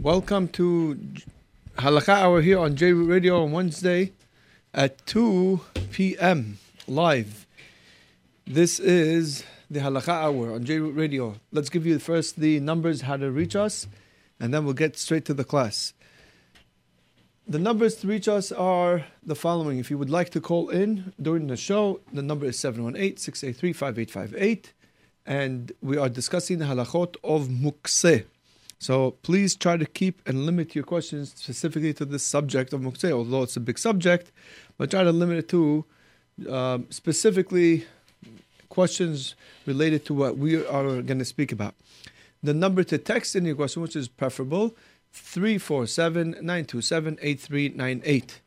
Welcome to Halakha Hour here on J Radio on Wednesday at 2 p.m. live. This is the Halakha Hour on J Radio. Let's give you first the numbers how to reach us, and then we'll get straight to the class. The numbers to reach us are the following. If you would like to call in during the show, the number is 718 683 5858, and we are discussing the halachot of mukseh. So please try to keep and limit your questions specifically to this subject of mukseh, although it's a big subject, but try to limit it to um, specifically questions related to what we are going to speak about. The number to text in your question, which is preferable, 347 927 8398.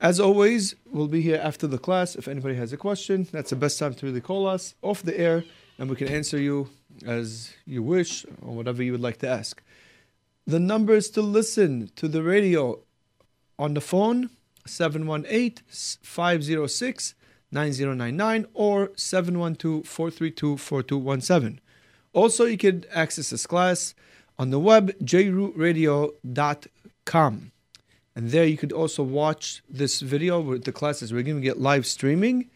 As always, we'll be here after the class. If anybody has a question, that's the best time to really call us off the air and we can answer you as you wish or whatever you would like to ask. The number is to listen to the radio on the phone 718 506 9099 or 712 432 4217. Also, you can access this class on the web, jrootradio.com. And there you could also watch this video with the classes. We're going to get live streaming.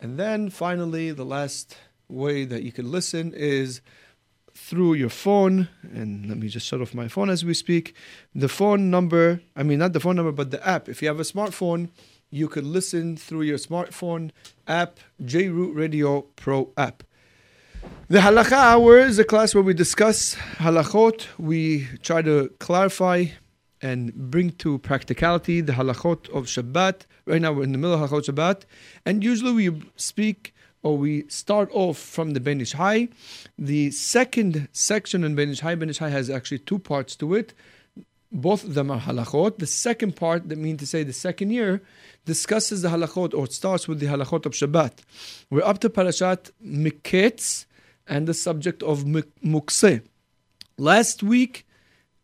And then finally, the last way that you can listen is through your phone. And let me just shut off my phone as we speak. The phone number, I mean, not the phone number, but the app. If you have a smartphone, you could listen through your smartphone app, JRoot Radio Pro app. The Halakha Hour is a class where we discuss halachot. We try to clarify and bring to practicality the halachot of Shabbat. Right now we're in the middle of halachot Shabbat. And usually we speak or we start off from the Ben Ish Hai. The second section in Ben Ish Hai, Ben Ish Hai has actually two parts to it. Both of them are halachot. The second part, that means to say the second year, discusses the halachot or starts with the halachot of Shabbat. We're up to Parashat Miketz and the subject of Mukseh. Last week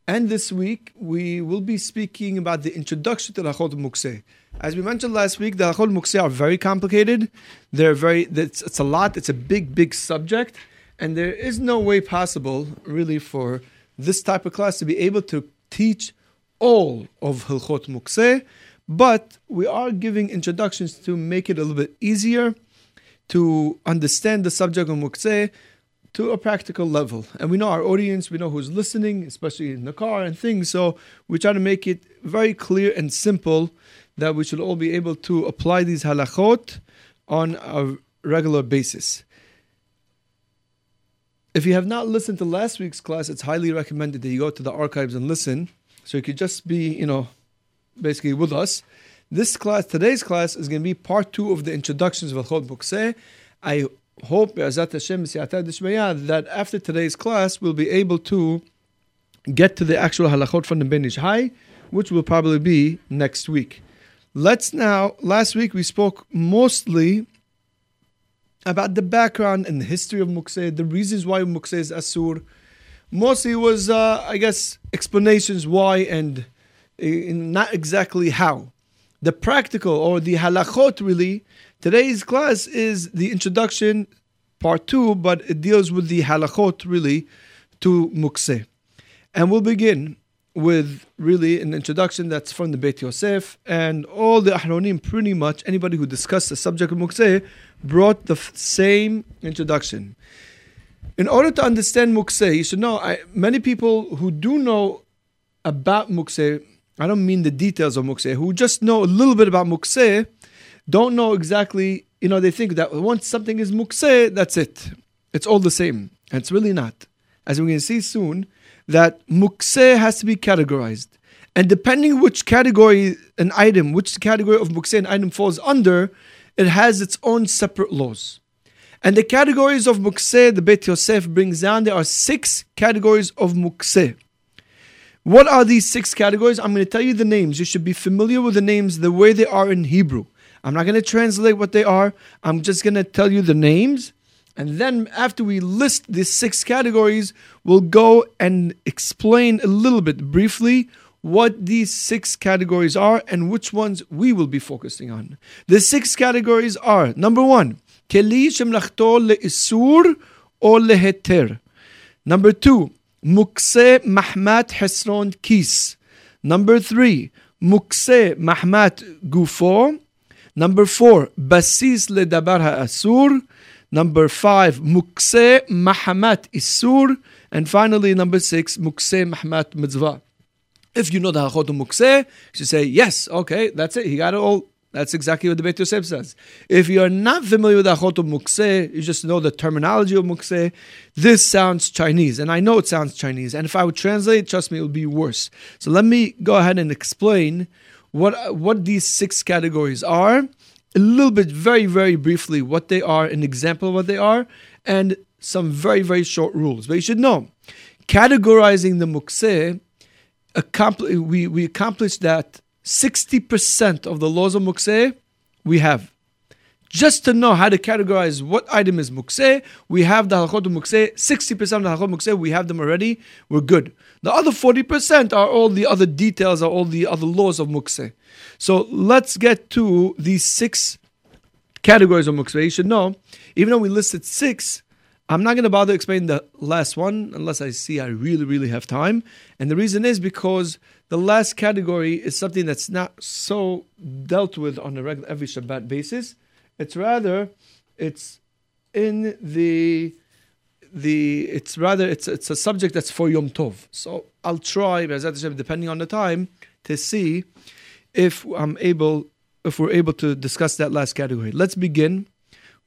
and this week, we will be speaking about the introduction to of Mukseh. As we mentioned last week, the halachot Mukseh are very complicated. They're very, it's, it's a lot, it's a big, big subject, and there is no way possible, really, for this type of class to be able to teach all of Hilchot Mukseh, but we are giving introductions to make it a little bit easier to understand the subject of Mukseh to a practical level. And we know our audience, we know who's listening, especially in the car and things, so we try to make it very clear and simple that we should all be able to apply these halachot on a regular basis. If you have not listened to last week's class, it's highly recommended that you go to the archives and listen. So you could just be, you know, basically with us. This class, today's class, is going to be part two of the introductions of Al Mukseh. I hope, that after today's class, we'll be able to get to the actual halachot from the Ben Ish Hai, which will probably be next week. Let's now, last week we spoke mostly about the background and the history of Mukseh, the reasons why Mukseh is Asur. Mostly was, uh, I guess, explanations why and uh, not exactly how. The practical or the halachot really, today's class is the introduction part two, but it deals with the halachot really to mukse. And we'll begin with really an introduction that's from the Beit Yosef, and all the Ahronim, pretty much anybody who discussed the subject of mukse brought the f- same introduction. In order to understand mukse, you should know I, many people who do know about mukse. I don't mean the details of mukse, who just know a little bit about Mukseh, don't know exactly, you know, they think that once something is mukse, that's it. It's all the same. And it's really not. As we're going to see soon, that mukse has to be categorized. And depending which category an item, which category of mukse an item falls under, it has its own separate laws. And the categories of mukse, the Beit Yosef brings down, there are six categories of mukse. What are these six categories? I'm going to tell you the names. You should be familiar with the names the way they are in Hebrew. I'm not going to translate what they are. I'm just going to tell you the names and then, after we list these six categories, we'll go and explain a little bit briefly what these six categories are and which ones we will be focusing on. The six categories are number one, keli shemlachto leisur or leheter. Number two, Mukse Mahmat Hesron Kis. Number three, Mukse Mahmat Gufo. Number four, Basis Ledabar Asur. Number five, Mukse Mahamat Isur. And finally, number six, Mukse Mahmat Mitzvah. If you know the Hachot Mukse, you should say, yes, okay, that's it. He got it all. That's exactly what the Beit Yosef says. If you're not familiar with Achot Mukse, you just know the terminology of Mukse, this sounds Chinese. And I know it sounds Chinese. And if I would translate, trust me, it would be worse. So let me go ahead and explain what, what these six categories are, a little bit, very, very briefly, what they are, an example of what they are, and some very, very short rules. But you should know, categorizing the Mukse, we, we accomplished that 60% of the laws of Mukseh we have. Just to know how to categorize what item is Mukseh, we have the halachot of Mukseh. 60% of the halachot of Mukseh, we have them already. We're good. The other 40% are all the other details, are all the other laws of Mukseh. So let's get to these six categories of Mukseh. You should know, even though we listed six, I'm not going to bother explaining the last one unless I see I really, really have time. And the reason is because the last category is something that's not so dealt with on a regular every Shabbat basis. It's rather, it's in the the it's rather it's it's a subject that's for Yom Tov. So I'll try, depending on the time, to see if I'm able if we're able to discuss that last category. Let's begin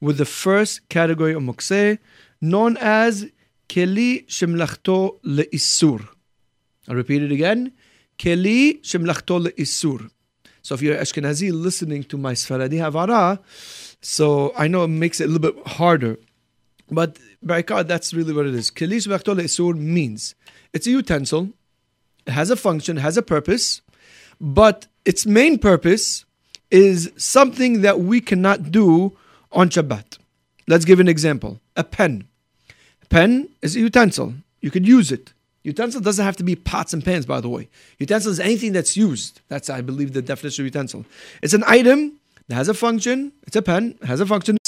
with the first category of Mukseh, known as Keli Shemlachto Le'isur. I'll repeat it again. Keli Shemlachto Le'isur. So if you're Ashkenazi listening to my Sfaradi Havara, so I know it makes it a little bit harder. But Barakat, that's really what it is. Keli Shemlachto Le'isur means it's a utensil, it has a function, has a purpose, but its main purpose is something that we cannot do on Shabbat. Let's give an example. A pen. A pen is a utensil. You could use it. Utensil doesn't have to be pots and pans, by the way. Utensil is anything that's used. That's, I believe, the definition of utensil. It's an item that has a function. It's a pen, has a function.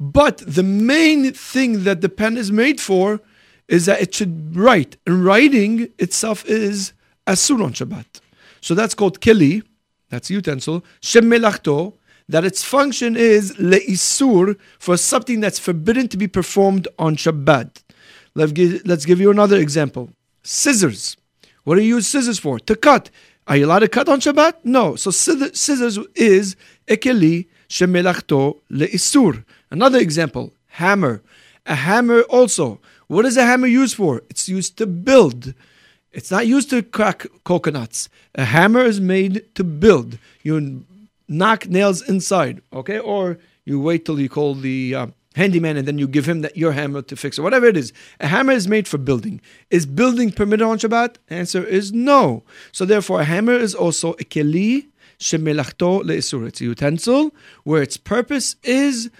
But the main thing that the pen is made for is that it should write. And writing itself is asur on Shabbat. So that's called keli. That's utensil. Shem that its function is le'isur for something that's forbidden to be performed on Shabbat. Let's give, let's give you another example. Scissors. What do you use scissors for? To cut. Are you allowed to cut on Shabbat? No. So scissors is ekeli shemelachto le'isur. Another example. Hammer. A hammer also. What is a hammer used for? It's used to build. It's not used to crack coconuts. A hammer is made to build. You knock nails inside, okay? Or you wait till you call the uh, handyman and then you give him that your hammer to fix it. Whatever it is, a hammer is made for building. Is building permitted on Shabbat? Answer is no. So therefore, a hammer is also a keli shemelachto leisur. It's a utensil where its purpose is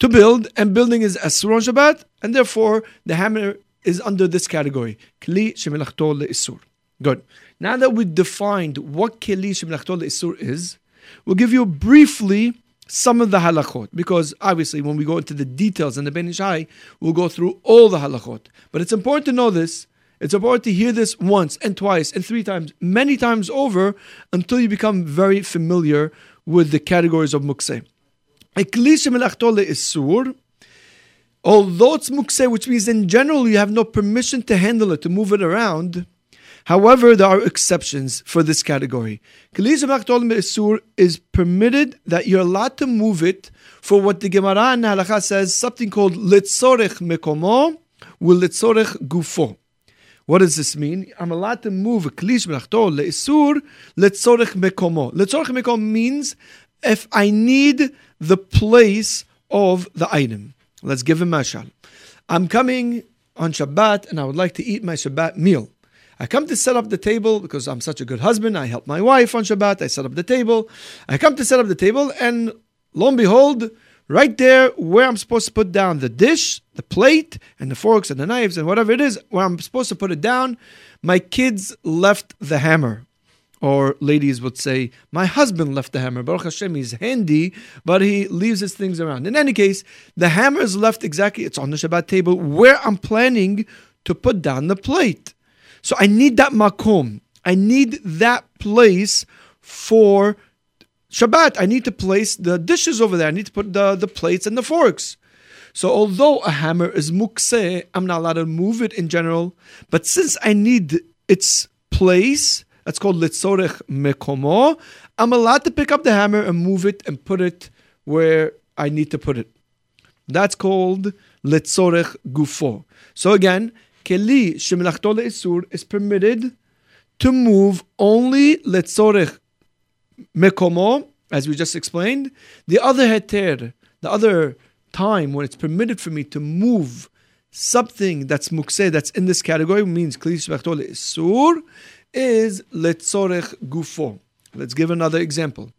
to build, and building is asur on Shabbat, and therefore the hammer is under this category. Kli shemelachto leisur. Good. Now that we've defined what keli shemelachto leisur is, We'll give you briefly some of the halachot because obviously when we go into the details in the Ben Ish Hai, we'll go through all the halachot. But it's important to know this. It's important to hear this once and twice and three times, many times over, until you become very familiar with the categories of mukseh. Although it's mukse, which means in general you have no permission to handle it, to move it around, However, there are exceptions for this category. is permitted that you're allowed to move it for what the Gemara in Halacha says, something called litzorech mekomo will litzorech gufo. What does this mean? I'm allowed to move a klish melachto leisur litzorech mekomo. Litzorech mekomo means if I need the place of the item. Let's give a mashal. I'm coming on Shabbat and I would like to eat my Shabbat meal. I come to set up the table because I'm such a good husband. I help my wife on Shabbat. I set up the table. I come to set up the table, and lo and behold, right there where I'm supposed to put down the dish, the plate, and the forks and the knives and whatever it is, where I'm supposed to put it down, my kids left the hammer. Or ladies would say, My husband left the hammer. Baruch Hashem, he's handy, but he leaves his things around. In any case, the hammer is left exactly, it's on the Shabbat table where I'm planning to put down the plate. So I need that makom. I need that place for Shabbat. I need to place the dishes over there. I need to put the, the plates and the forks. So although a hammer is mukse, I'm not allowed to move it in general. But since I need its place, that's called litzorech mekomo, I'm allowed to pick up the hammer and move it and put it where I need to put it. That's called litzorech gufo. So again, keli shemilachto le'isur is permitted to move only litzorech mekomo, as we just explained. The other heter, the other time when it's permitted for me to move something that's mukse, that's in this category, means kli shemilachto le'isur, is letzorech gufo. Let's give another example.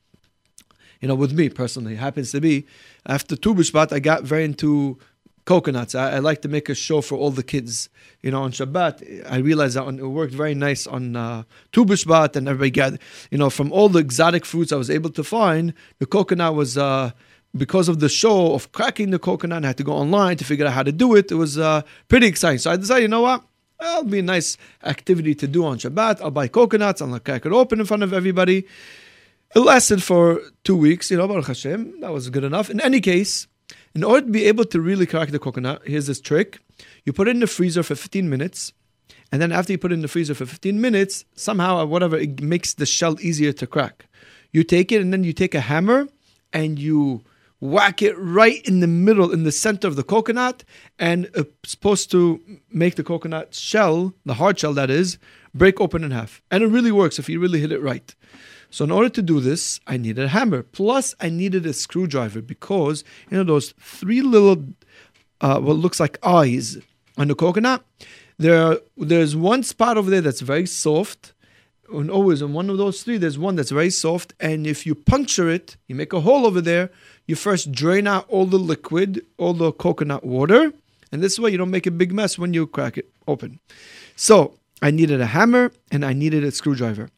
You know, with me personally, happens to be after Tu B'Shvat, I got very into coconuts. I, I, like to make a show for all the kids. You know, on Shabbat, I realized that it worked very nice on uh, Tu B'Shvat, and everybody got, you know, from all the exotic fruits I was able to find, the coconut was. Uh, because of the show of cracking the coconut, I had to go online to figure out how to do it. It was uh, pretty exciting. So I decided, you know what? It'll be a nice activity to do on Shabbat. I'll buy coconuts, and I'll crack it open in front of everybody. It lasted for two weeks, you know, Baruch Hashem. That was good enough. In any case, in order to be able to really crack the coconut, here's this trick. You put it in the freezer for 15 minutes, and then after you put it in the freezer for 15 minutes, somehow or whatever, it makes the shell easier to crack. You take it and then you take a hammer and you whack it right in the middle, in the center of the coconut, and it's supposed to make the coconut shell, the hard shell that is, break open in half. And it really works if you really hit it right. So in order to do this, I needed a hammer. Plus, I needed a screwdriver because you know those three little, uh, what looks like eyes on the coconut. There, there's one spot over there that's very soft, and always in one of those three, there's one that's very soft. And if you puncture it, you make a hole over there. You first drain out all the liquid, all the coconut water, and this way you don't make a big mess when you crack it open. So I needed a hammer and I needed a screwdriver.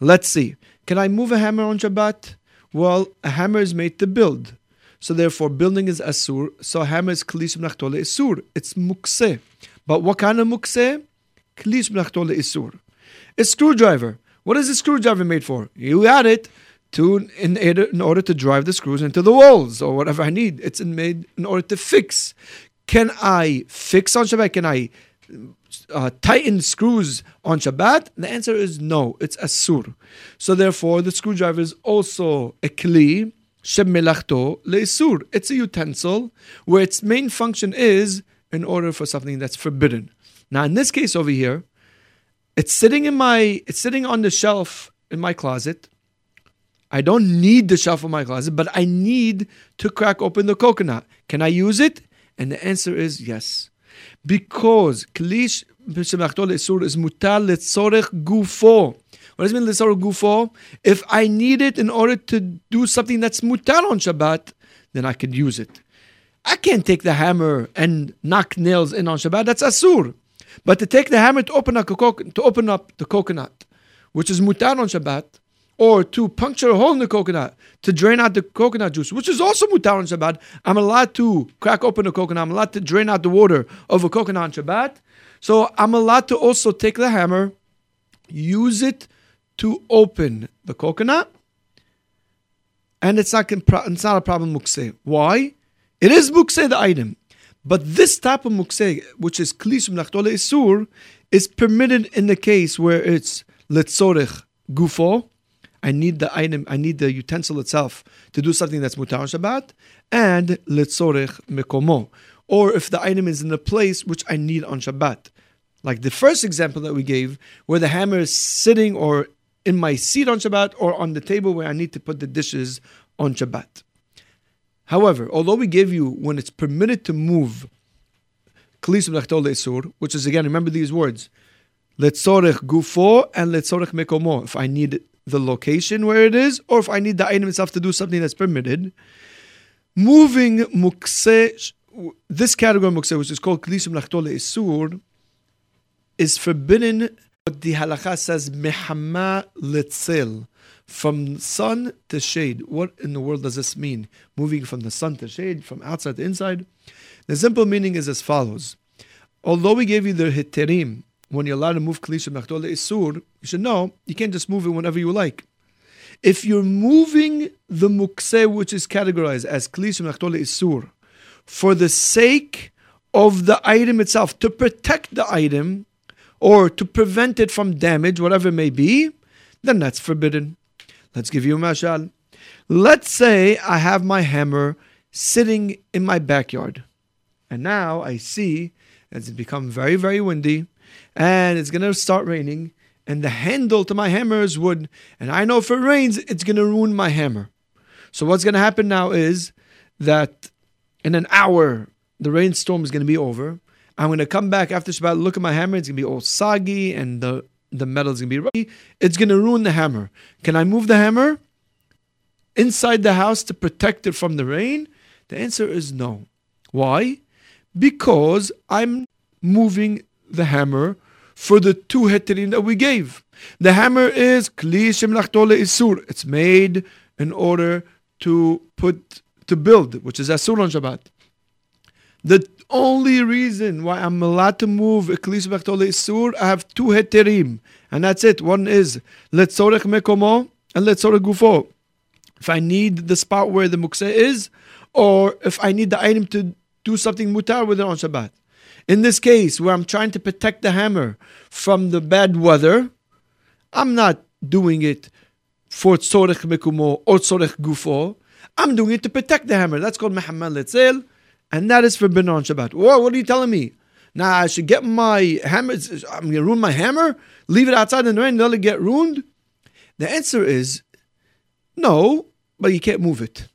Let's see. Can I move a hammer on Shabbat? Well, a hammer is made to build. So therefore, building is asur. So hammer is klish mnachtole isur. It's mukse. But what kind of mukse? Klish mnachtole isur. A screwdriver. What is a screwdriver made for? You got it to in, in order to drive the screws into the walls or whatever I need. It's made in order to fix. Can I fix on Shabbat? Can I uh, tighten screws on Shabbat? The answer is no. It's asur. So therefore, the screwdriver is also a kli shemelachto leisur. It's a utensil where its main function is in order for something that's forbidden. Now, in this case over here, it's sitting in my, it's sitting on the shelf in my closet. I don't need the shelf in my closet, but I need to crack open the coconut. Can I use it? And the answer is yes because klish b'shemachto le'isur is mutal letzorech gufo. What does it mean letzorech gufo? If I need it in order to do something that's mutal on Shabbat, then I can use it. I can't take the hammer and knock nails in on Shabbat. That's asur. But to take the hammer to open up, to open up the coconut, which is mutar on Shabbat, or to puncture a hole in the coconut to drain out the coconut juice, which is also mutar on Shabbat. I'm allowed to crack open a coconut. I'm allowed to drain out the water of a coconut on Shabbat. So I'm allowed to also take the hammer, use it to open the coconut, and it's not it's not a problem mukse. Why? It is mukse the item, but this type of mukse, which is klisum nachtole isur, is permitted in the case where it's letzorich gufo, I need the item, I need the utensil itself to do something that's mutar Shabbat, and letzorech mekomo. Or if the item is in a place which I need on Shabbat. Like the first example that we gave, where the hammer is sitting or in my seat on Shabbat or on the table where I need to put the dishes on Shabbat. However, although we gave you when it's permitted to move, which is again, remember these words, letzorech gufo and letzorech mekomo. If I need the location where it is, or if I need the item itself to do something that's permitted. Moving mukse, this category mukse, which is called klisim lachtole isur, is forbidden. What the halacha says mehama litzel, from sun to shade. What in the world does this mean? Moving from the sun to shade, from outside to inside. The simple meaning is as follows: although we gave you the hiterim, when you're allowed to move klisha mechtola isur, you should know you can't just move it whenever you like. If you're moving the mukse, which is categorized as klisha mechtola isur, for the sake of the item itself, to protect the item or to prevent it from damage, whatever it may be, then that's forbidden. Let's give you a mashal. Let's say I have my hammer sitting in my backyard. And now I see as it's become very, very windy and it's going to start raining. And the handle to my hammer is wood. And I know if it rains, it's going to ruin my hammer. So what's going to happen now is that in an hour, the rainstorm is going to be over. I'm going to come back after Shabbat, look at my hammer. It's going to be all soggy and the, the metal is going to be rough. It's going to ruin the hammer. Can I move the hammer inside the house to protect it from the rain? The answer is no. Why? Because I'm moving the hammer for the two heterim that we gave. The hammer is kli isur. It's made in order to put to build, which is asur on Shabbat. The only reason why I'm allowed to move kli isur, I have two heterim, and that's it. One is letzorech mekomo and letzorech gufo. If I need the spot where the mukse is, or if I need the item to do something mutar with it on Shabbat. In this case, where I'm trying to protect the hammer from the bad weather, I'm not doing it for tzorech mekumo or tzorech gufo. I'm doing it to protect the hammer. That's called mehama letzel, and that is forbidden on Shabbat. Whoa, what are you telling me? Now I should get my hammer. I'm going to ruin my hammer. Leave it outside in the rain. Let it get ruined. The answer is no, but you can't move it.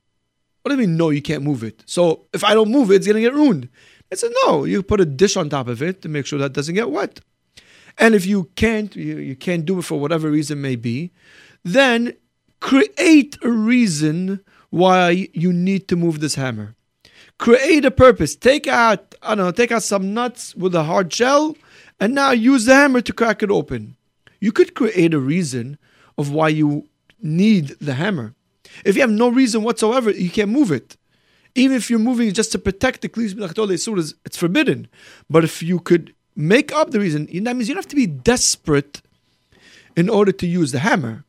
What do you mean, no, you can't move it? So if I don't move it, it's going to get ruined. I said, no, you put a dish on top of it to make sure that doesn't get wet. And if you can't, you, you can't do it for whatever reason may be, then create a reason why you need to move this hammer. Create a purpose. Take out, I don't know, take out some nuts with a hard shell, and now use the hammer to crack it open. You could create a reason of why you need the hammer. If you have no reason whatsoever, you can't move it. Even if you're moving just to protect the Klis Suras, it's forbidden. But if you could make up the reason, that means you don't have to be desperate in order to use the hammer.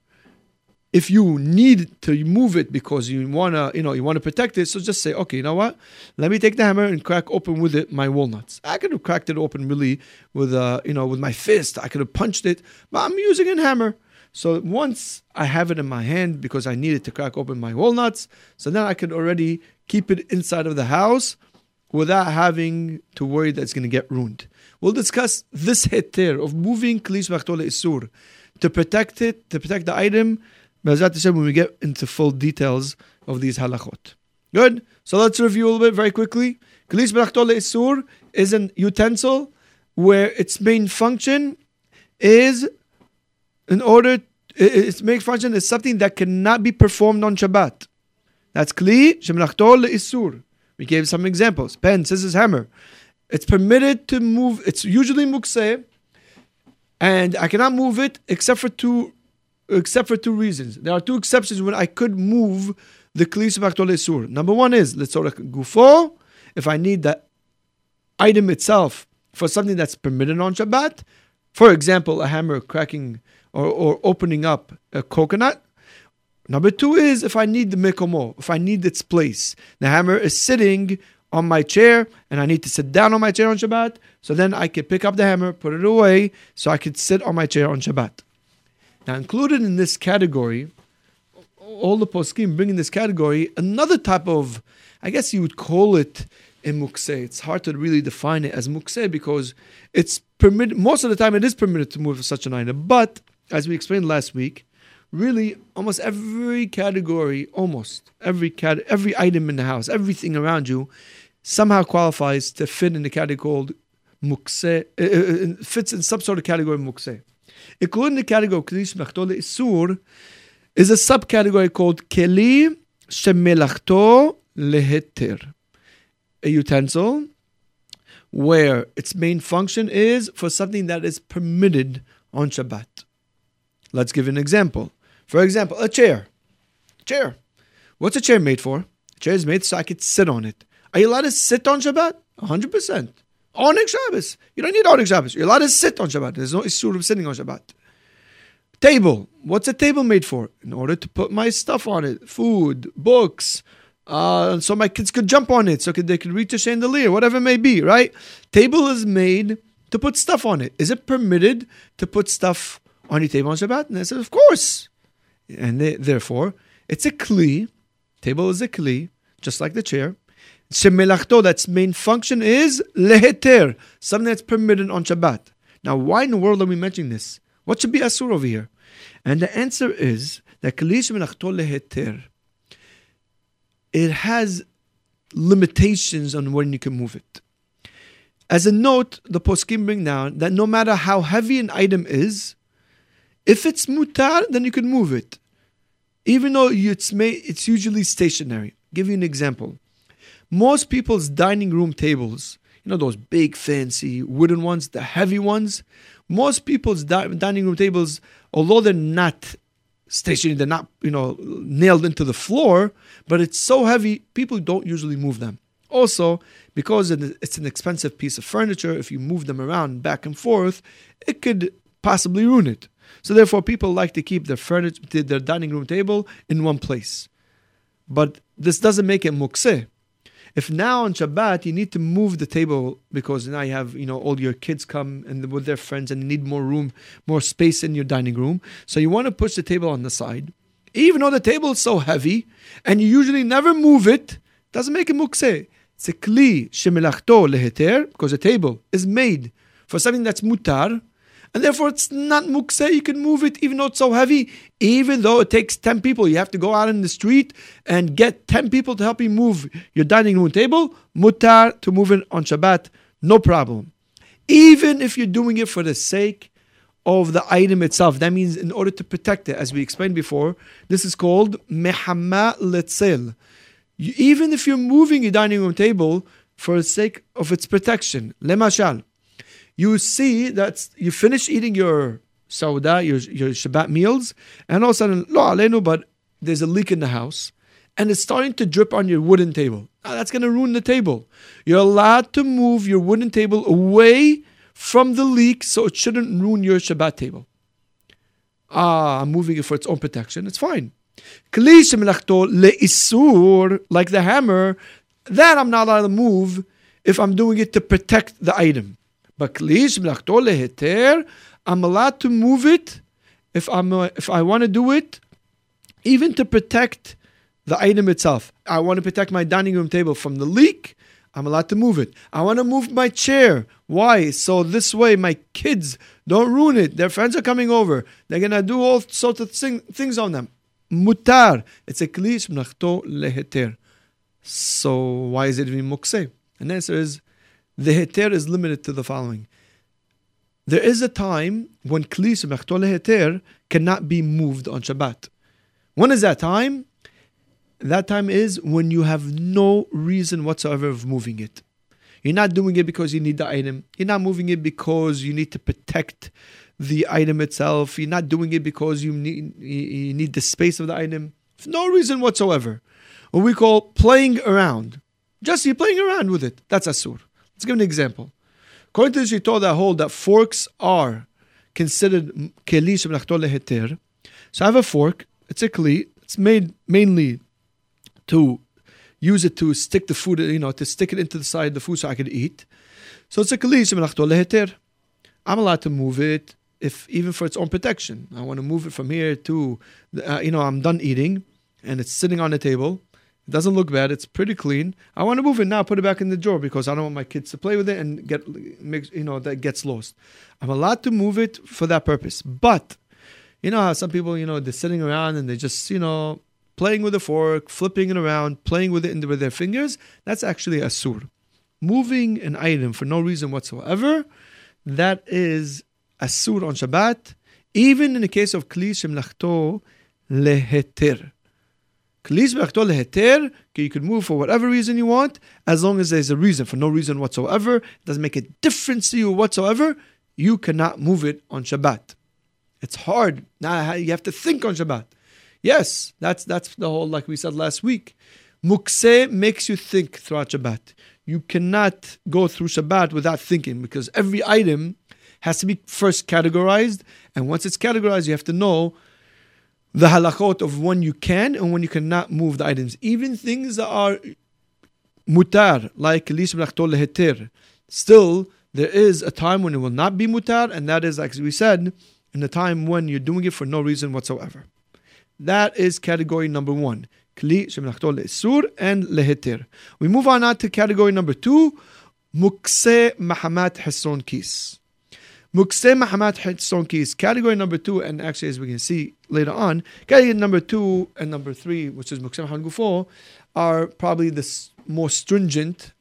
If you need to move it because you wanna, you know, you want to protect it, so just say, okay, you know what? Let me take the hammer and crack open with it my walnuts. I could have cracked it open really with, uh, you know, with my fist. I could have punched it, but I'm using a hammer. So once I have it in my hand because I needed to crack open my walnuts, so then I could already keep it inside of the house without having to worry that it's going to get ruined. We'll discuss this heter of moving klish machtole isur to protect it, to protect the item, But when we get into full details of these halachot. Good. So let's review a little bit very quickly. Klish machtole isur is an utensil where its main function is in order its main function is something that cannot be performed on Shabbat. That's kli shemlachtol isur. We gave some examples. Pen, scissors, hammer. It's permitted to move. It's usually mukse, and I cannot move it except for two, except for two reasons. There are two exceptions when I could move the kli shemlachtol isur. Number one is letzorach gufo. If I need that item itself for something that's permitted on Shabbat, for example, a hammer cracking or, or opening up a coconut. Number two is if I need the mekomo, if I need its place. The hammer is sitting on my chair and I need to sit down on my chair on Shabbat. So then I can pick up the hammer, put it away, so I could sit on my chair on Shabbat. Now, included in this category, all the poskim bring in this category another type of, I guess you would call it a mukse. It's hard to really define it as mukse because it's permitted, most of the time it is permitted to move such an item, but as we explained last week, really almost every category, almost every cat, every item in the house, everything around you, somehow qualifies to fit in the category called mukse, uh, uh, uh, fits in some sort of category mukse. Including the category of klish mechtole isur, is a subcategory called keli shemelachto leheter, a utensil where its main function is for something that is permitted on Shabbat. Let's give an example. For example, a chair. Chair. What's a chair made for? A chair is made so I could sit on it. Are you allowed to sit on Shabbat? 100%. Oneg Shabbos. You don't need Oneg Shabbos. You're allowed to sit on Shabbat. There's no issue of sitting on Shabbat. Table. What's a table made for? In order to put my stuff on it. Food, books, uh, so my kids could jump on it, so they could reach a chandelier, whatever it may be, right? Table is made to put stuff on it. Is it permitted to put stuff on your table on Shabbat? And I said, of course. And they, therefore, it's a kli. Table is a kli, just like the chair. Shemelachto, that's main function is leheter, something that's permitted on Shabbat. Now, why in the world are we mentioning this? What should be asur over here? And the answer is that kli shemelachto leheter it has limitations on when you can move it. As a note, the poskim bring down that no matter how heavy an item is, if it's mutar, then you can move it, even though it's made, it's usually stationary. I'll give you an example. Most people's dining room tables, you know those big fancy wooden ones, the heavy ones. Most people's di- dining room tables, although they're not stationary. They're not, you know, nailed into the floor, but it's so heavy, people don't usually move them. Also, because it's an expensive piece of furniture, if you move them around back and forth, it could possibly ruin it. So therefore, people like to keep their furniture, their dining room table in one place. But this doesn't make it mukseh. If now on Shabbat you need to move the table because now you have you know all your kids come and with their friends and need more room, more space in your dining room, so you want to push the table on the side, even though the table is so heavy and you usually never move it, doesn't make it mukseh. It's a kli shemelachto leheter because the table is made for something that's mutar and therefore it's not mukse. You can move it even though it's so heavy. Even though it takes 10 people, you have to go out in the street and get 10 people to help you move your dining room table. Mutar to move it on Shabbat, no problem. Even if you're doing it for the sake of the item itself. That means in order to protect it, as we explained before, this is called mehama letzel. Even if you're moving your dining room table for the sake of its protection, lemashal, you see that you finish eating your sauda, your, your Shabbat meals, and all of a sudden, lo alenu, but there's a leak in the house, and it's starting to drip on your wooden table. Now, that's going to ruin the table. You're allowed to move your wooden table away from the leak so it shouldn't ruin your Shabbat table. Ah, I'm moving it for its own protection. It's fine. Like the hammer, that I'm not allowed to move if I'm doing it to protect the item. But klish mlachto leheter, I'm allowed to move it if I'm uh, if I want to do it, even to protect the item itself. I want to protect my dining room table from the leak. I'm allowed to move it. I want to move my chair. Why? So this way my kids don't ruin it. Their friends are coming over. They're gonna do all sorts of thing, things on them. Mutar. It's a klish mlachto leheter. So why is it even mukseh? And the answer is the heter is limited to the following. There is a time when klis heter cannot be moved on Shabbat. When is that time? That time is when you have no reason whatsoever of moving it. You're not doing it because you need the item. You're not moving it because you need to protect the item itself. You're not doing it because you need you need the space of the item. For no reason whatsoever. What we call playing around. Just you're playing around with it. That's asur. Let's give an example. According to the Shitah that hold that forks are considered keli shemlachtol heter. So I have a fork. It's a kli. It's made mainly to use it to stick the food, you know, to stick it into the side of the food so I could eat. So it's a kli shemlachtol heter. I'm allowed to move it if even for its own protection. I want to move it from here to, uh, you know, I'm done eating and it's sitting on the table. It doesn't look bad. It's pretty clean. I want to move it now, put it back in the drawer because I don't want my kids to play with it and get, you know, that gets lost. I'm allowed to move it for that purpose. But, you know how some people, you know, they're sitting around and they just, you know, playing with a fork, flipping it around, playing with it with their fingers. That's actually a sur. Moving an item for no reason whatsoever, that is a sur on Shabbat, even in the case of kli shemlachto leheter. You can move for whatever reason you want, as long as there's a reason. For no reason whatsoever, it doesn't make a difference to you whatsoever, you cannot move it on Shabbat. It's hard. Now you have to think on Shabbat. Yes, that's that's the whole, like we said last week. Mukse makes you think throughout Shabbat. you cannot go through Shabbat without thinking because every item has to be first categorized. And once it's categorized, you have to know the halachot of when you can and when you cannot move the items. Even things that are mutar, like leheter, still there is a time when it will not be mutar, and that is, like we said, in the time when you're doing it for no reason whatsoever. That is category number one. Kli sur and leheter. We move on now to category number two, mukse mahamat hasron kis. Mukse Mahamat Hesron Kis, category number two, and actually as we can see later on, category number two and number three, which is Mukse Mahamat Gufo, are probably the more stringent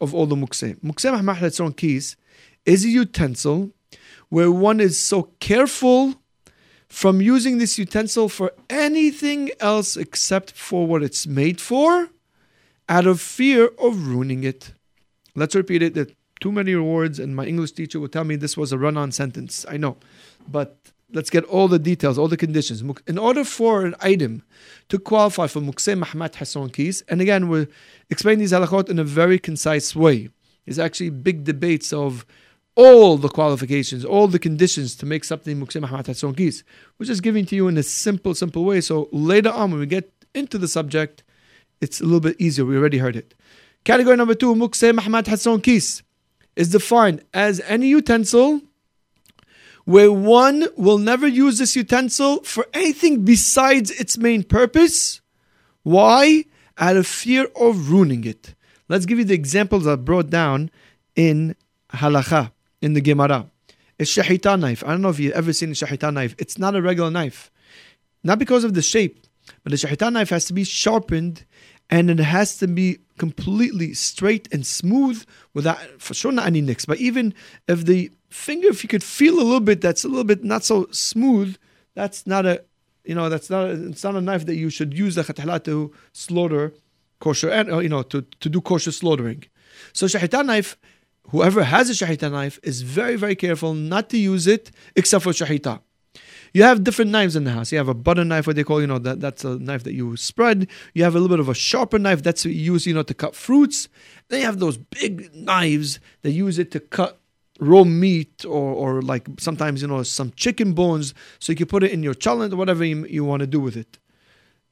of all the Mukse. Mukse Mahamat Hesron Kis is a utensil where one is so careful from using this utensil for anything else except for what it's made for out of fear of ruining it. Let's repeat it. The too many words, and my English teacher would tell me this was a run on sentence. I know. But let's get all the details, all the conditions. In order for an item to qualify for Mukseh Mahmat Hesron Kis, and again, we're explaining these halachot in a very concise way. There's actually big debates of all the qualifications, all the conditions to make something Mukseh Mahmat Hesron Kis. We're just giving to you in a simple, simple way. So later on, when we get into the subject, it's a little bit easier. We already heard it. Category number two, Mukseh Mahmat Hesron Kis is defined as any utensil where one will never use this utensil for anything besides its main purpose. Why? Out of fear of ruining it. Let's give you the examples I brought down in halacha, in the Gemara. A shahita knife. I don't know if you've ever seen a shahita knife. It's not a regular knife. Not because of the shape, but the shahita knife has to be sharpened and it has to be completely straight and smooth without, for sure, not any nicks. But even if the finger, if you could feel a little bit, that's a little bit not so smooth, that's not a, you know, that's not, a, it's not a knife that you should use the khatahla to slaughter kosher, and, uh, you know, to, to do kosher slaughtering. So shahita knife, whoever has a shahita knife is very, very careful not to use it except for shahita. You have different knives in the house. You have a butter knife, what they call, you know, that, that's a knife that you spread. You have a little bit of a sharper knife that's used, you know, to cut fruits. Then you have those big knives that use it to cut raw meat or, or like sometimes, you know, some chicken bones. So you can put it in your chalent or whatever you, you want to do with it.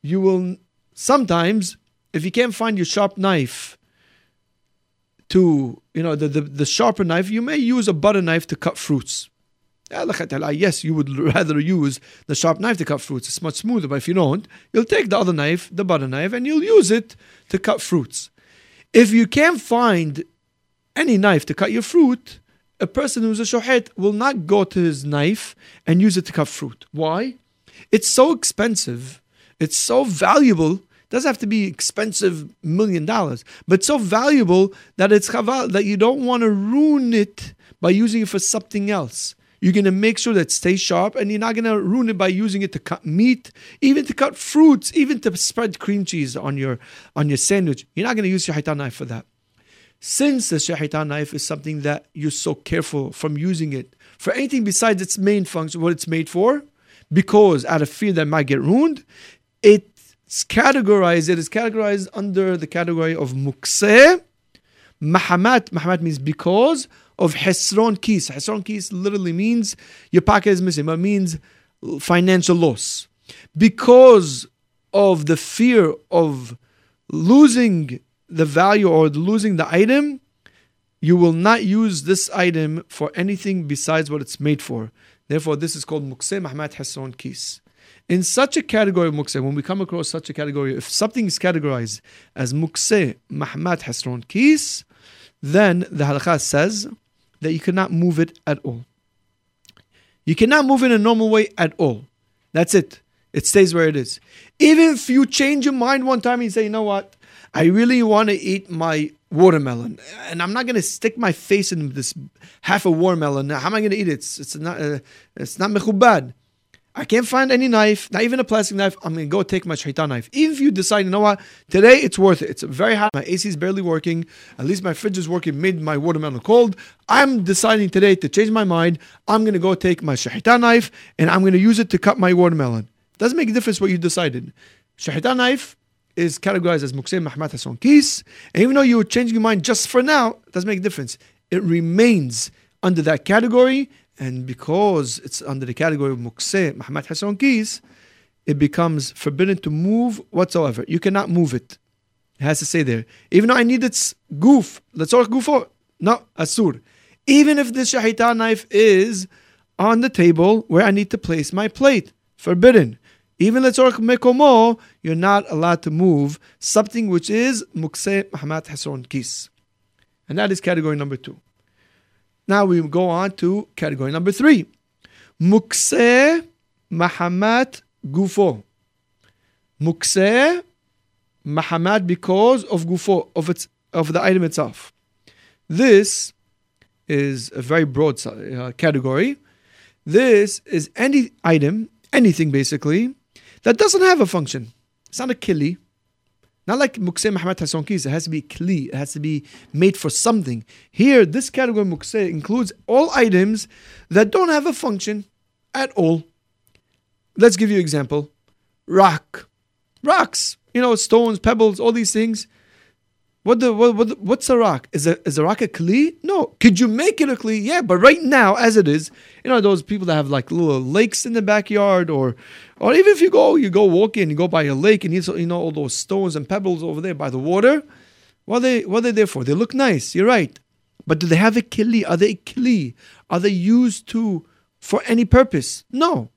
You will sometimes, if you can't find your sharp knife to, you know, the, the, the sharper knife, you may use a butter knife to cut fruits Ah, yes, you would rather use the sharp knife to cut fruits. It's much smoother, but if you don't, you'll take the other knife, the butter knife, and you'll use it to cut fruits. If you can't find any knife to cut your fruit, a person who's a shohet will not go to his knife and use it to cut fruit. Why? It's so expensive. It's so valuable. It doesn't have to be expensive million dollars, but so valuable that it's chaval that you don't want to ruin it by using it for something else. You're going to make sure that stays sharp and you're not going to ruin it by using it to cut meat, even to cut fruits, even to spread cream cheese on your on your sandwich. You're not going to use your shahita knife for that. Since the shahita knife is something that you're so careful from using it for anything besides its main function, what it's made for, because out of fear that might get ruined, it's categorized, it is categorized under the category of mukseh. Mahamat, Mahamat means because of Hesron Kis. Hesron Kis literally means your pocket is missing, but means financial loss. Because of the fear of losing the value or losing the item, you will not use this item for anything besides what it's made for. Therefore, this is called Mukse Mahmat Hesron Kis. In such a category of Mukse, when we come across such a category, if something is categorized as Mukse Mahmat Hesron Kis, then the halakha says that you cannot move it at all. You cannot move in a normal way at all. That's it. It stays where it is. Even if you change your mind one time and say, you know what, I really want to eat my watermelon, and I'm not going to stick my face in this half a watermelon. How am I going to eat it? It's, it's not uh, it's not mechubad. I can't find any knife, not even a plastic knife. I'm gonna go take my shahita knife. If you decide, you know what, today it's worth it. It's very hot. My AC is barely working. At least my fridge is working. Made my watermelon cold. I'm deciding today to change my mind. I'm gonna go take my shahita knife and I'm gonna use it to cut my watermelon. Doesn't make a difference what you decided. Shahita knife is categorized as Mukseh Mahmat Hesron Kis. And even though you're changing your mind just for now, doesn't make a difference. It remains under that category. And because it's under the category of Mukseh Mahmat Hesron Kis, it becomes forbidden to move whatsoever. You cannot move it. It has to stay there. Even though I need its goof, let's all for no, asur. Even if this shahita knife is on the table where I need to place my plate, forbidden. Even letzorach mekomo, you're not allowed to move something which is mukse mahamat hasron kis. And that is category number two. Now we go on to category number three. Mukse mahamat gufo. Mukse mahamat because of gufo, of its of the item itself. This is a very broad uh, category. This is any item, anything basically, that doesn't have a function. It's not a kili. Not like Mukse Mahmat Hesron Kis, it has to be kli, it has to be made for something. Here, this category Mukse includes all items that don't have a function at all. Let's give you an example. Rock. Rocks, you know, stones, pebbles, all these things what the what, what what's a rock? Is a is a rock a kli? No. Could you make it a kli? Yeah, but right now, as it is, you know those people that have like little lakes in the backyard, or or even if you go you go walking, you go by a lake and you know all those stones and pebbles over there by the water. What are they what are they there for? They look nice. You're right, but do they have a kli? Are they a kli? Are they used to for any purpose? No.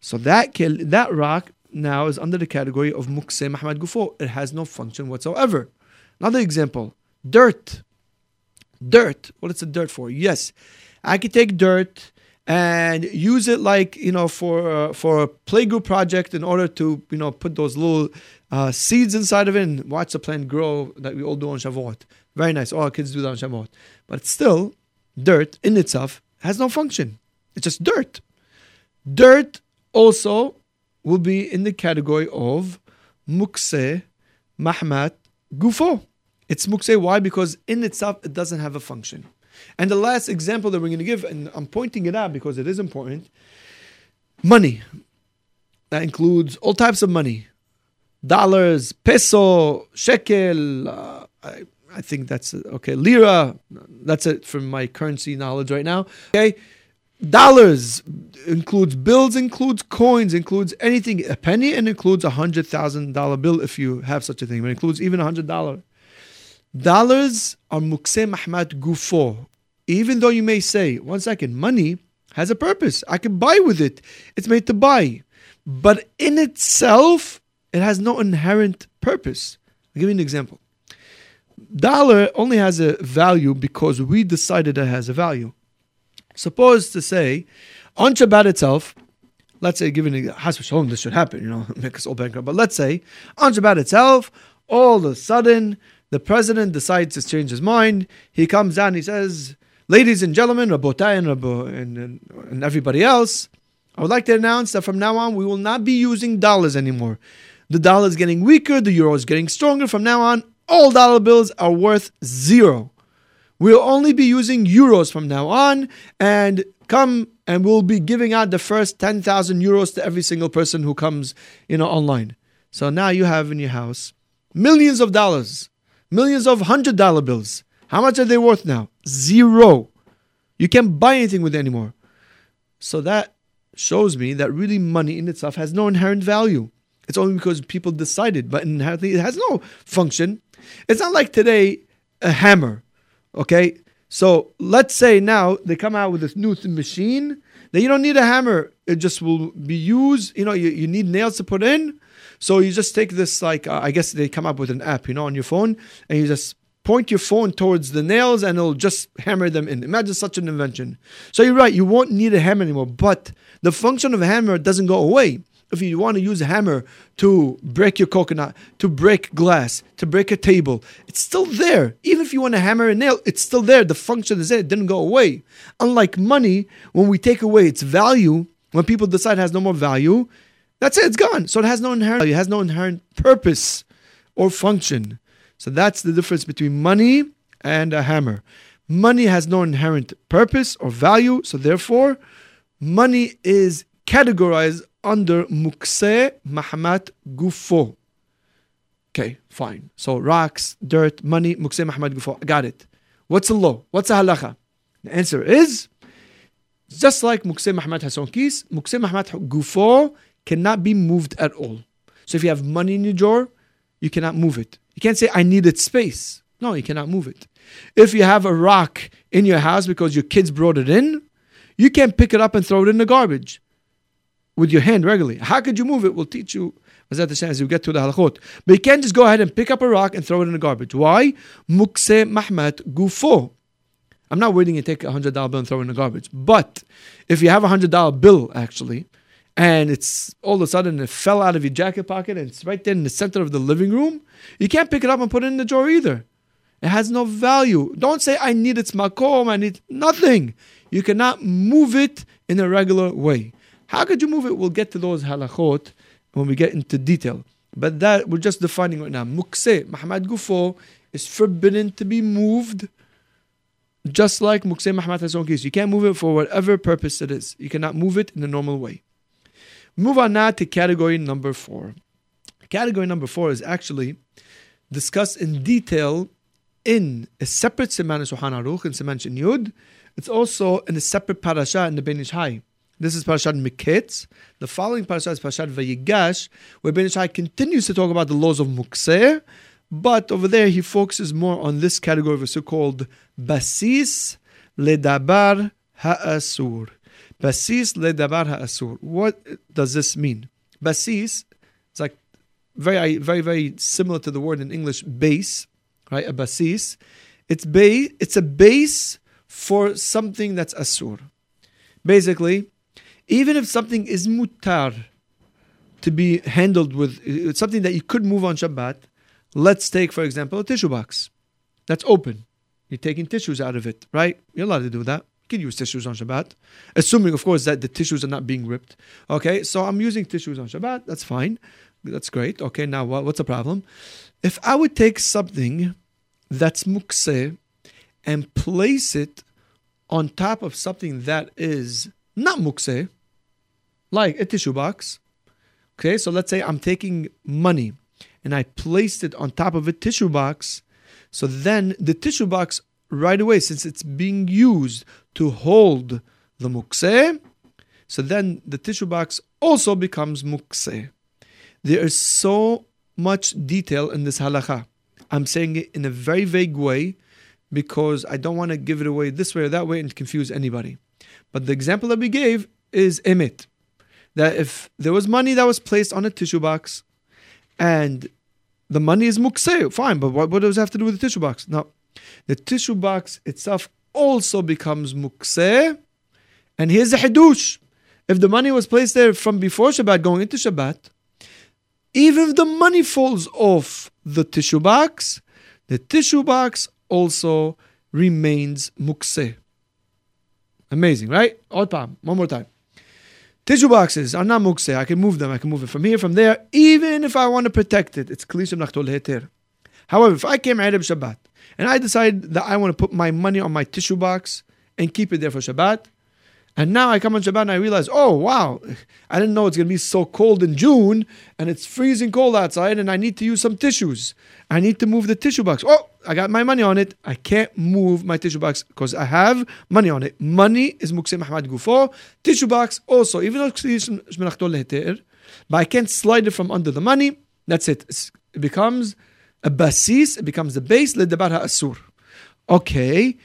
So that that rock now is under the category of mukse Mahmat Gufo. It has no function whatsoever. Another example dirt. Dirt. What is the dirt for? Yes, I could take dirt and use it like you know for uh, for a playgroup project in order to you know put those little uh, seeds inside of it and watch the plant grow that we all do on Shavuot. Very nice. All our kids do that on Shavuot. But still, dirt in itself has no function. It's just dirt. Dirt also will be in the category of mukse, mahmat, Gufo. It's mukse. Why? Because in itself, it doesn't have a function. And the last example that we're going to give, and I'm pointing it out because it is important money. That includes all types of money dollars, peso, shekel. Uh, I, I think that's okay. Lira. That's it from my currency knowledge right now. Okay. Dollars includes bills, includes coins, includes anything. A penny and includes a hundred thousand dollar bill if you have such a thing. But includes even a hundred dollar. Dollars are mukse mahmat gufo. Even though you may say, one second, money has a purpose. I can buy with it. It's made to buy. But in itself, it has no inherent purpose. I'll give you an example. Dollar only has a value because we decided it has a value. Suppose to say, on Shabbat itself, let's say, given Has Shalom, this should happen, you know, make us all bankrupt. But let's say, on Shabbat itself, all of a sudden, the president decides to change his mind. He comes down, he says, Ladies and gentlemen, Rabotai and, and, and, and everybody else, I would like to announce that from now on, we will not be using dollars anymore. The dollar is getting weaker, the euro is getting stronger. From now on, all dollar bills are worth zero. We'll only be using euros from now on, and come and we'll be giving out the first 10,000 euros to every single person who comes, you know, online. So now you have in your house millions of dollars, millions of hundred dollar bills. How much are they worth now? Zero. You can't buy anything with it anymore. So that shows me that really money in itself has no inherent value. It's only because people decided, but inherently it has no function. It's not like today a hammer Okay, so let's say now they come out with this new machine that you don't need a hammer; it just will be used. You know, you, you need nails to put in, so you just take this like uh, I guess they come up with an app, you know, on your phone, and you just point your phone towards the nails and it'll just hammer them in. Imagine such an invention. So you're right, you won't need a hammer anymore, but the function of a hammer doesn't go away if you want to use a hammer to break your coconut, to break glass, to break a table, it's still there. Even if you want to hammer a nail, it's still there. The function is there. It didn't go away. Unlike money, when we take away its value, when people decide it has no more value, that's it. It's gone. So it has no inherent value. It has no inherent purpose or function. So that's the difference between money and a hammer. Money has no inherent purpose or value. So therefore, money is categorized under Mukse Mahamat Gufo. Okay, fine. So rocks, dirt, money, mukseh mahmad gufo. Got it. What's the law? What's the halacha? The answer is just like mukseh mahmad hesron kis, mukseh mahmad gufo cannot be moved at all. So if you have money in your drawer, you cannot move it. You can't say I needed space. No, you cannot move it. If you have a rock in your house because your kids brought it in, you can't pick it up and throw it in the garbage with your hand regularly. How could you move it? We'll teach you as you get to the halachot. But you can't just go ahead and pick up a rock and throw it in the garbage. Why? Mukse Mahmat Gufo. I'm not waiting to take a hundred dollar bill and throw it in the garbage. But if you have a hundred dollar bill actually, and it's all of a sudden it fell out of your jacket pocket and it's right there in the center of the living room, you can't pick it up and put it in the drawer either. It has no value. Don't say I need its makom, I need nothing. You cannot move it in a regular way. How could you move it? We'll get to those halachot when we get into detail. But that we're just defining right now. Mukse, Mahmat Gufo, is forbidden to be moved just like Mukse Mahmat Hesron Kis. You can't move it for whatever purpose it is. You cannot move it in the normal way. Move on now to category number four. Category number four is actually discussed in detail in a separate Siman Shulchan Aruch, in Siman Yud. It's also in a separate parasha in the Ben Ish Hai. This is Parashat Miketz. The following parasha is Parashat Vayigash, where Ben Ish Hai continues to talk about the laws of Mukseh, but over there he focuses more on this category of a so-called Basis Ledabar Ha'asur. Basis Ledabar Ha'asur. What does this mean? Basis, it's like very, very, very similar to the word in English, base, right? A basis. It's, ba- it's a base for something that's asur. Basically, even if something is mutar to be handled with, something that you could move on Shabbat. Let's take, for example, a tissue box that's open. You're taking tissues out of it, right? You're allowed to do that. You can use tissues on Shabbat, assuming, of course, that the tissues are not being ripped. Okay, so I'm using tissues on Shabbat. That's fine. That's great. Okay, now what, what's the problem? If I would take something that's mukseh and place it on top of something that is not mukse, like a tissue box. Okay, so let's say I'm taking money and I placed it on top of a tissue box. So then the tissue box, right away, since it's being used to hold the mukse, so then the tissue box also becomes mukse. There is so much detail in this halacha. I'm saying it in a very vague way because I don't want to give it away this way or that way and confuse anybody. But the example that we gave is emit that if there was money that was placed on a tissue box and the money is mukse, fine, but what, what does it have to do with the tissue box? No. The tissue box itself also becomes mukse. And here's the hidush. If the money was placed there from before Shabbat going into Shabbat, even if the money falls off the tissue box, the tissue box also remains mukseh. Amazing, right? One more time. Tissue boxes are not mukse. I can move them. I can move it from here, from there, even if I want to protect it. It's kli shemelachto leheter. However, if I came Erev Shabbat and I decide that I want to put my money on my tissue box and keep it there for Shabbat, and now I come on Shabbat and I realize, oh wow, I didn't know it's going to be so cold in June and it's freezing cold outside and I need to use some tissues. I need to move the tissue box. Oh, I got my money on it. I can't move my tissue box because I have money on it. Money is Mukse Mahmat Gufo. Tissue box also, even though but I can't slide it from under the money. That's it. It becomes a basis, it becomes the base, ledabar asur. Okay,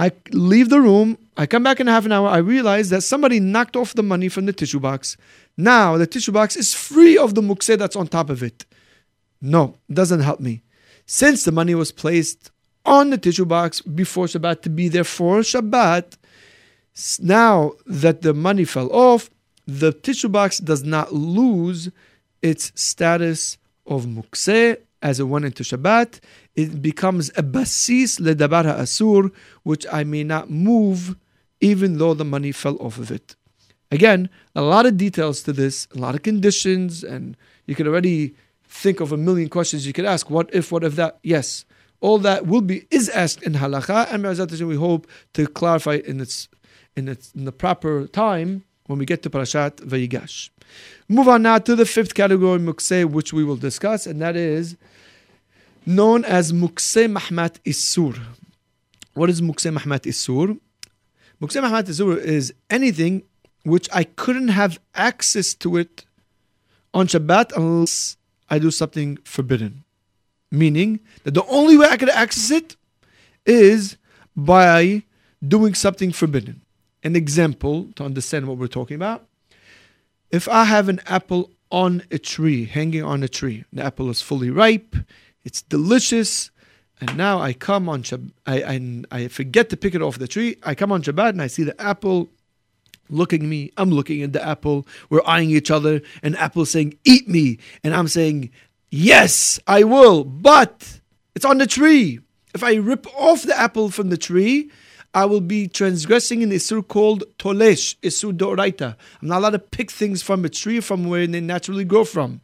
I leave the room. I come back in half an hour. I realize that somebody knocked off the money from the tissue box. Now the tissue box is free of the mukse that's on top of it. No, it doesn't help me. Since the money was placed on the tissue box before Shabbat to be there for Shabbat, now that the money fell off, the tissue box does not lose its status of mukse as it went into Shabbat. It becomes a basis ledabar asur, which I may not move even though the money fell off of it. Again, a lot of details to this, a lot of conditions, and you can already think of a million questions you could ask. What if, what if that? Yes. All that will be is asked in halacha, and we hope to clarify in its in its in the proper time when we get to Parashat Vayigash. Move on now to the fifth category, Mukseh, which we will discuss, and that is known as Mukseh Mahmat Isur. What is Mukseh Mahmat Isur? Mukseh Mahmat Isur is anything which I couldn't have access to it on Shabbat unless I do something forbidden. Meaning that the only way I could access it is by doing something forbidden. An example to understand what we're talking about. If I have an apple on a tree, hanging on a tree, the apple is fully ripe, it's delicious, and now I come on Shabbat, I, I, I forget to pick it off the tree. I come on Shabbat and I see the apple looking me. I'm looking at the apple. We're eyeing each other, and apple saying, "Eat me," and I'm saying, "Yes, I will," but it's on the tree. If I rip off the apple from the tree, I will be transgressing an isur called tolesh, isur doraita. I'm not allowed to pick things from a tree from where they naturally grow from.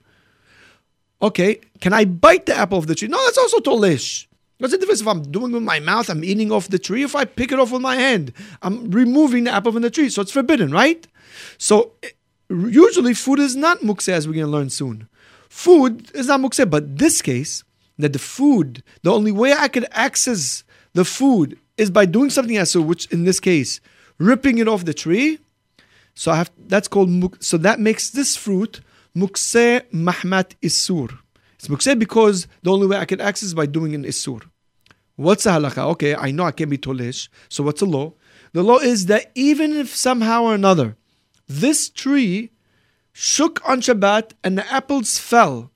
Okay, can I bite the apple of the tree? No, that's also tolesh. What's the difference if I'm doing it with my mouth, I'm eating off the tree, if I pick it off with my hand, I'm removing the apple from the tree. So it's forbidden, right? So usually food is not mukse, as we're going to learn soon. Food is not mukse, but this case, that the food, the only way I could access the food is by doing something else, which in this case, ripping it off the tree. So I have that's called muk, so that makes this fruit mukse mahmat isur. It's mukse because the only way I can access is by doing an isur. What's the halakha? Okay, I know I can be tolish. So what's the law? The law is that even if somehow or another this tree shook on Shabbat and the apples fell,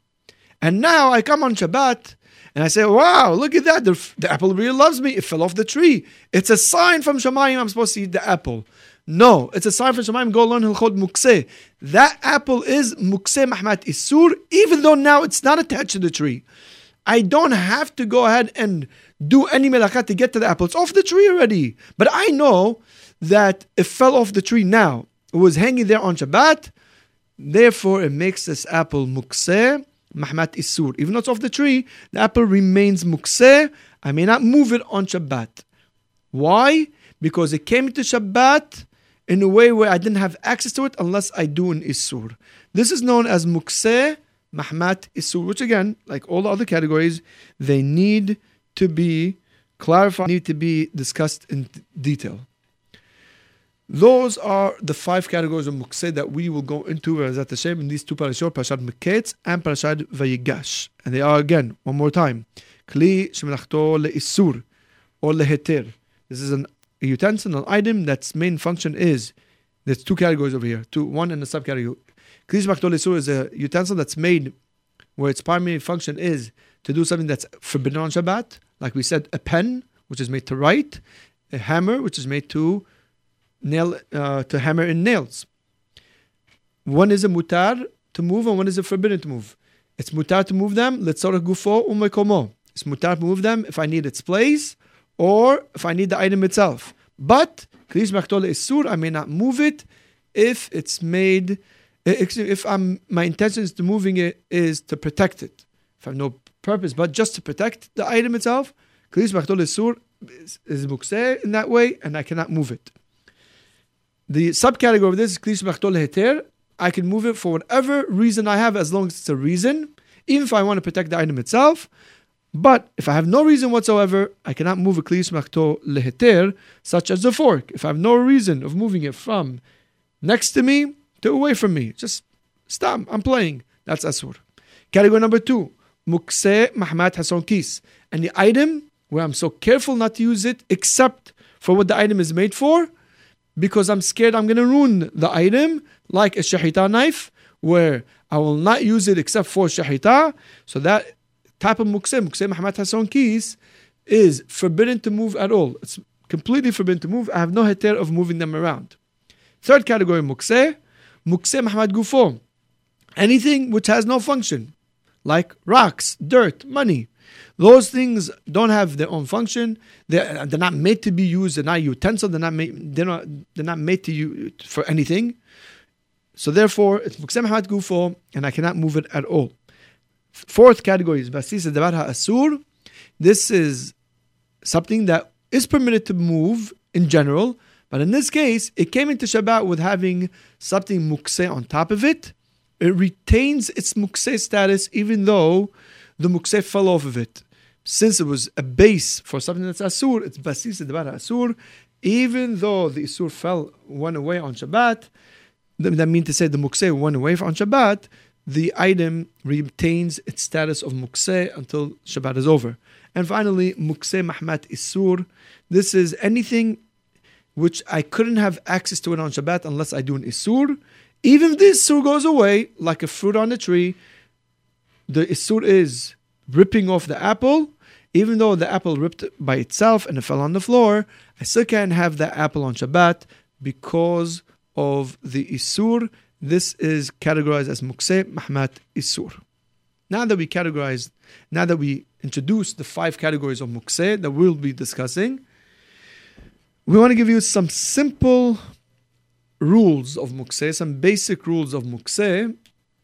and now I come on Shabbat and I say, wow, look at that. The, the, apple really loves me. It fell off the tree. It's a sign from Shemayim I'm supposed to eat the apple. No, it's a sign from Shemayim. Go learn Hilchot Mukse. That apple is Mukse Mahmat Isur, even though now it's not attached to the tree. I don't have to go ahead and do any melakah to get to the apple. It's off the tree already. But I know that it fell off the tree now. It was hanging there on Shabbat. Therefore, it makes this apple Mukse Mahmat Isur. Even though it's off the tree, the apple remains Mukse. I may not move it on Shabbat. Why? Because it came to Shabbat in a way where I didn't have access to it unless I do an Isur. This is known as mukseh Mahmat Isur, which again, like all the other categories, they need to be clarified, need to be discussed in detail. Those are the five categories of mukseh that we will go into as at the same in these two parashot, Parashat Miketz and Parashat Vayigash. And they are again, one more time, Kli Shemelachto Le'isur or Leheter. This is an, a utensil, an item that's main function is, there's two categories over here, two, one in the subcategory. Kli Shemelachto Le'isur is a utensil that's made where its primary function is to do something that's forbidden on Shabbat, like we said, a pen, which is made to write, a hammer, which is made to nail uh, to hammer in nails. One is a mutar to move and one is a forbidden to move. It's mutar to move them, letzorach gufo umekomo. It's mutar to move them if I need its place or if I need the item itself. But kli shemelachto le'isur, I may not move it if it's made, eh, if I'm, my intention is to moving it is to protect it. If I have no purpose, but just to protect the item itself, kli shemelachto le'isur is mukseh in that way and I cannot move it. The subcategory of this is Machtol Heter. I can move it for whatever reason I have as long as it's a reason, even if I want to protect the item itself. But if I have no reason whatsoever, I cannot move a Kli Shemelachto Leheter, such as a fork. If I have no reason of moving it from next to me to away from me, just stop, I'm playing. That's Asur. Category number two, Mukse Mahmat Hesron Kis. And the item where I'm so careful not to use it except for what the item is made for, because I'm scared I'm going to ruin the item, like a shahita knife, where I will not use it except for shahita. So that type of mukse, mukse Mahmat Hesron Kis, is forbidden to move at all. It's completely forbidden to move. I have no heter of moving them around. Third category, mukse, mukse Mahmat Gufo. Anything which has no function, like rocks, dirt, money. Those things don't have their own function. They're, uh, they're not made to be used. They're not utensil. They're not made. They're not. They're not made to use for anything. So therefore, it's mukse mahmat gufo, and I cannot move it at all. Fourth category is basis ledabar ha'asur. This is something that is permitted to move in general, But in this case, it came into Shabbat with having something mukse on top of it. It retains its mukse status even though the mukse fell off of it. Since it was a base for something that's asur, it's basis about asur. Even though the isur fell, went away on Shabbat, that means to say the mukse went away on Shabbat, the item retains its status of mukseh until Shabbat is over. And finally, mukseh mahmat isur. This is anything which I couldn't have access to it on Shabbat unless I do an isur. Even if the isur goes away, like a fruit on a tree, the isur is ripping off the apple. Even though the apple ripped by itself and it fell on the floor, I still can't have that apple on Shabbat because of the isur. This is categorized as mukseh mahmat isur. Now that we categorized, now that we introduced the five categories of mukseh that we'll be discussing, we want to give you some simple rules of mukseh, some basic rules of mukseh.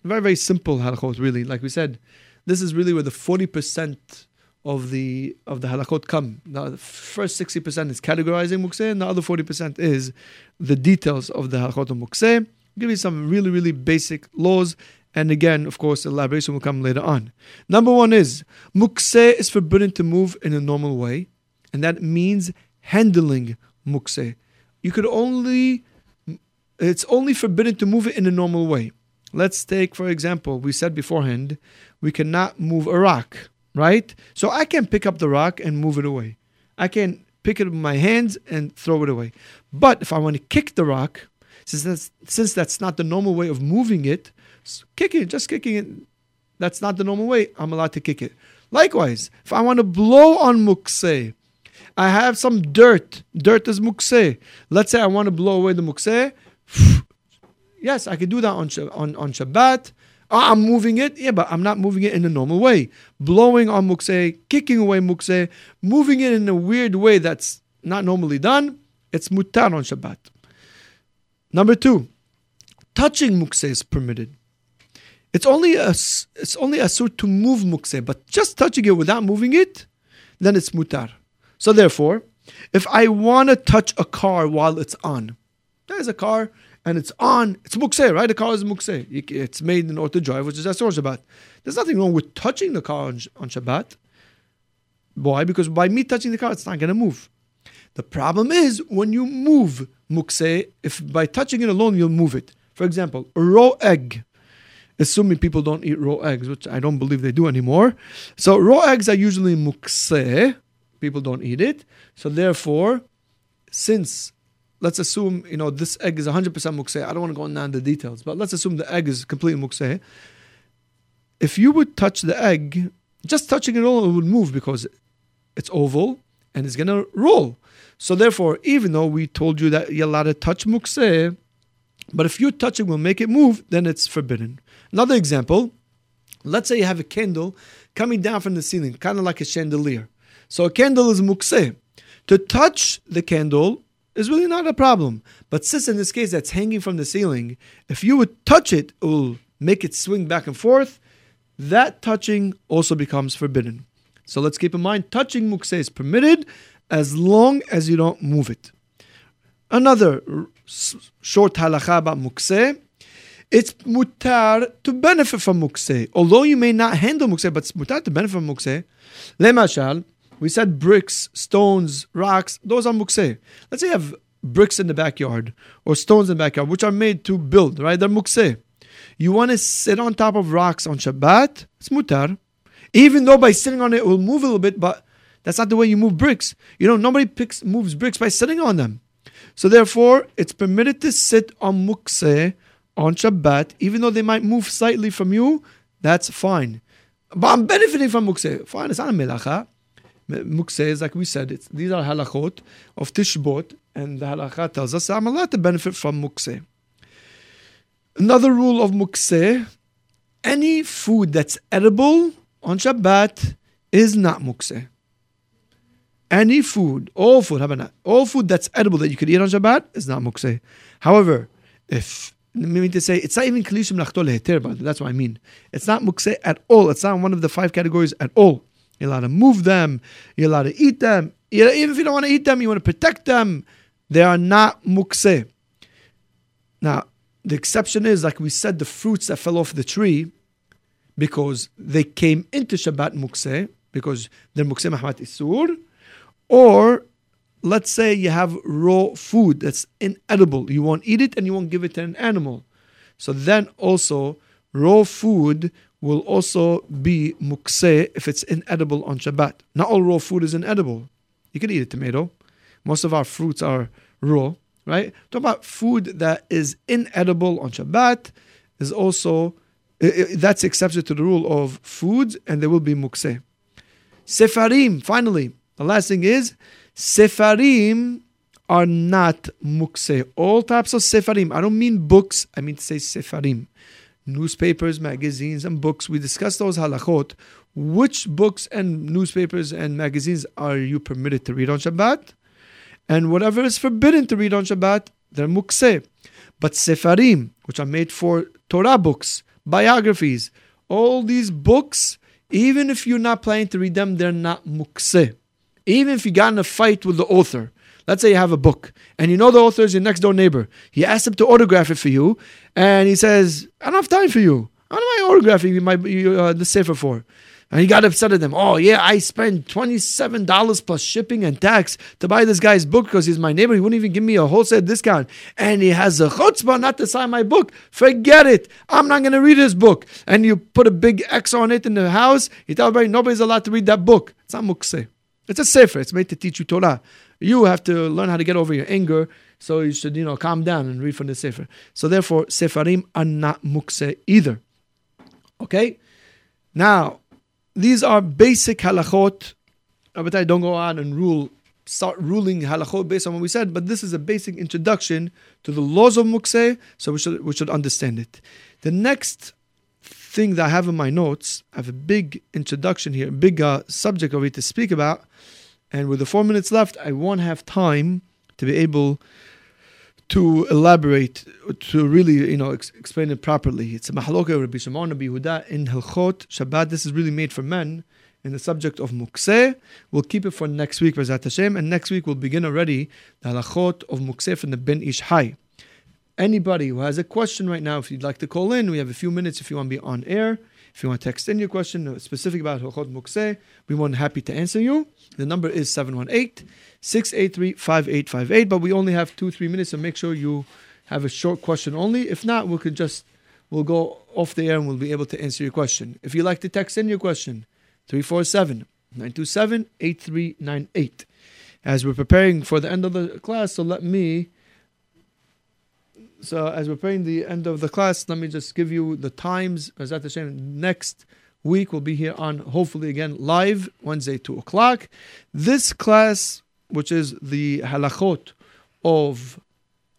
Very, very simple halachot, really. Like we said, this is really where the 40% of the of the halachot come. Now, the first 60% is categorizing mukseh, and the other 40% is the details of the halachot of mukseh. Give you some really, really basic laws. And again, of course, elaboration will come later on. Number one is mukseh is forbidden to move in a normal way, and that means handling mukse. You could only, it's only forbidden to move it in a normal way. Let's take, for example, we said beforehand, we cannot move a rock, right? So I can pick up the rock and move it away. I can pick it up with my hands and throw it away. But if I want to kick the rock, since that's, since that's not the normal way of moving it, kicking it, just kicking it, that's not the normal way, I'm allowed to kick it. Likewise, if I want to blow on mukse, I have some dirt. Dirt is mukse. Let's say I want to blow away the mukse. yes, I can do that on, on, on Shabbat. Oh, I'm moving it, yeah, but I'm not moving it in a normal way. Blowing on mukse, kicking away mukse, moving it in a weird way that's not normally done, it's mutar on Shabbat. Number two, touching mukse is permitted. It's only a it's only asur to move mukse, but just touching it without moving it, then it's mutar. So therefore, if I want to touch a car while it's on, there's a car and it's on, it's mukse, right? The car is mukseh. It's made in order to drive, which is Asur Shabbat. There's nothing wrong with touching the car on, on Shabbat. Why? Because by me touching the car, it's not going to move. The problem is when you move mukseh, if by touching it alone you'll move it. For example, a raw egg. Assuming people don't eat raw eggs, which I don't believe they do anymore. So raw eggs are usually mukseh, people don't eat it. So therefore, since let's assume you know this egg is 100% mukseh. I don't want to go into the details, but let's assume the egg is completely mukseh. If you would touch the egg, just touching it all, it would move because it's oval and it's gonna roll. So therefore, even though we told you that you're allowed to touch mukseh, but if your touching will make it move, then it's forbidden. Another example, let's say you have a candle coming down from the ceiling, kind of like a chandelier. So a candle is mukseh. To touch the candle is really not a problem. But since in this case that's hanging from the ceiling, if you would touch it, it will make it swing back and forth. That touching also becomes forbidden. So let's keep in mind touching mukseh is permitted as long as you don't move it. Another short halacha about mukseh. It's mutar to benefit from mukse. Although you may not handle mukse, but it's mutar to benefit from mukseh. Lemashal, we said bricks, stones, rocks, those are mukse. Let's say you have bricks in the backyard or stones in the backyard, which are made to build, right? They're mukseh. You want to sit on top of rocks on Shabbat, it's mutar. Even though by sitting on it, it will move a little bit, but that's not the way you move bricks. You know, nobody picks moves bricks by sitting on them. So therefore, it's permitted to sit on mukse on Shabbat, even though they might move slightly from you, that's fine. But I'm benefiting from mukse. Fine, it's not a melacha. Mukseh is like we said, It's, these are halachot of Tishbot, and the halakha tells us I'm allowed to benefit from mukse. Another rule of mukse: any food that's edible on Shabbat is not mukseh. Any food, all food? All food that's edible that you could eat on Shabbat is not mukse. However, if I mean to say it's not even kli shemelachto but that's what I mean. It's not mukse at all. It's not one of the five categories at all. You're allowed to move them. You're allowed to eat them. Even if you don't want to eat them, you want to protect them. they are not mukse. Now, the exception is, like we said, the fruits that fell off the tree because they came into Shabbat mukse, because they're mukse mahmat isur, or let's say you have raw food that's inedible. You won't eat it and you won't give it to an animal. So then also, raw food will also be mukse if it's inedible on Shabbat. Not all raw food is inedible. You can eat a tomato. Most of our fruits are raw, right? Talk about food that is inedible on Shabbat is also that's accepted to the rule of foods, and there will be mukse. Sefarim, finally, the last thing is sefarim are not mukse. All types of sefarim. I don't mean books. I mean to say sefarim newspapers, magazines, and books. We discussed those halachot. Which books and newspapers and magazines are you permitted to read on Shabbat? And whatever is forbidden to read on Shabbat, they're mukse. But sefarim, which are made for Torah books, biographies, all these books, even if you're not planning to read them, they're not mukse. Even if you got in a fight with the author, Let's say you have a book and you know the author is your next door neighbor. He asks him to autograph it for you, and he says, "I don't have time for you. How am I autographing you my uh, the sefer for?" And he got upset at them. Oh yeah, I spent twenty seven dollars plus shipping and tax to buy this guy's book because he's my neighbor. He wouldn't even give me a wholesale discount, and he has a chutzpah not to sign my book. Forget it. I'm not going to read his book. And you put a big X on it in the house. You tell everybody nobody's allowed to read that book. It's not mukse. It's a sefer. It's made to teach you Torah. You have to learn how to get over your anger. So you should, you know, calm down and read from the sefer. So therefore, sefarim are not mukse either. Okay. Now, these are basic halachot. But I don't go on and rule, start ruling halachot based on what we said. But this is a basic introduction to the laws of mukse. So we should we should understand it. The next thing that I have in my notes, I have a big introduction here, a big uh, subject over here to speak about and with the four minutes left, I won't have time to be able to elaborate, to really, you know, ex- explain it properly. It's a mahloket Rabbi Shimon Rabbi Yehuda in Hilchot Shabbat. This is really made for men in the subject of mukseh. We'll keep it for next week, Bezrat Hashem, and next week we'll begin already the halachot of mukseh from the Ben Ish Hai. Anybody who has a question right now, if you'd like to call in, we have a few minutes if you want to be on air. If you want to text in your question uh, specific about Hilchot Mukseh, we're more than happy to answer you. The number is 718 683 5858, but we only have two, three minutes, so make sure you have a short question only. If not, we could just we'll go off the air and we'll be able to answer your question. If you'd like to text in your question, 347 927 8398. As we're preparing for the end of the class, so let me so as we're preparing the end of the class, let me just give you the times. Bezat Hashem, next week we'll be here on hopefully again live Wednesday two o'clock. This class, which is the halachot of,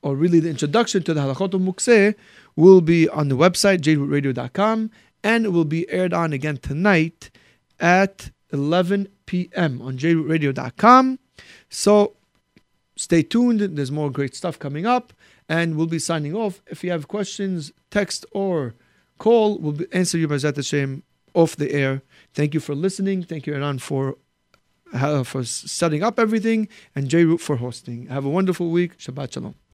or really the introduction to the halachot of Mukseh, will be on the website jrootradio.com and it will be aired on again tonight at 11 p.m. on jrootradio.com. So stay tuned. There's more great stuff coming up and we'll be signing off. If you have questions, text or call, we'll answer you Bezrat Hashem off the air. Thank you for listening. Thank you, Iran, for uh, for setting up everything, and J Root for hosting. Have a wonderful week. Shabbat Shalom.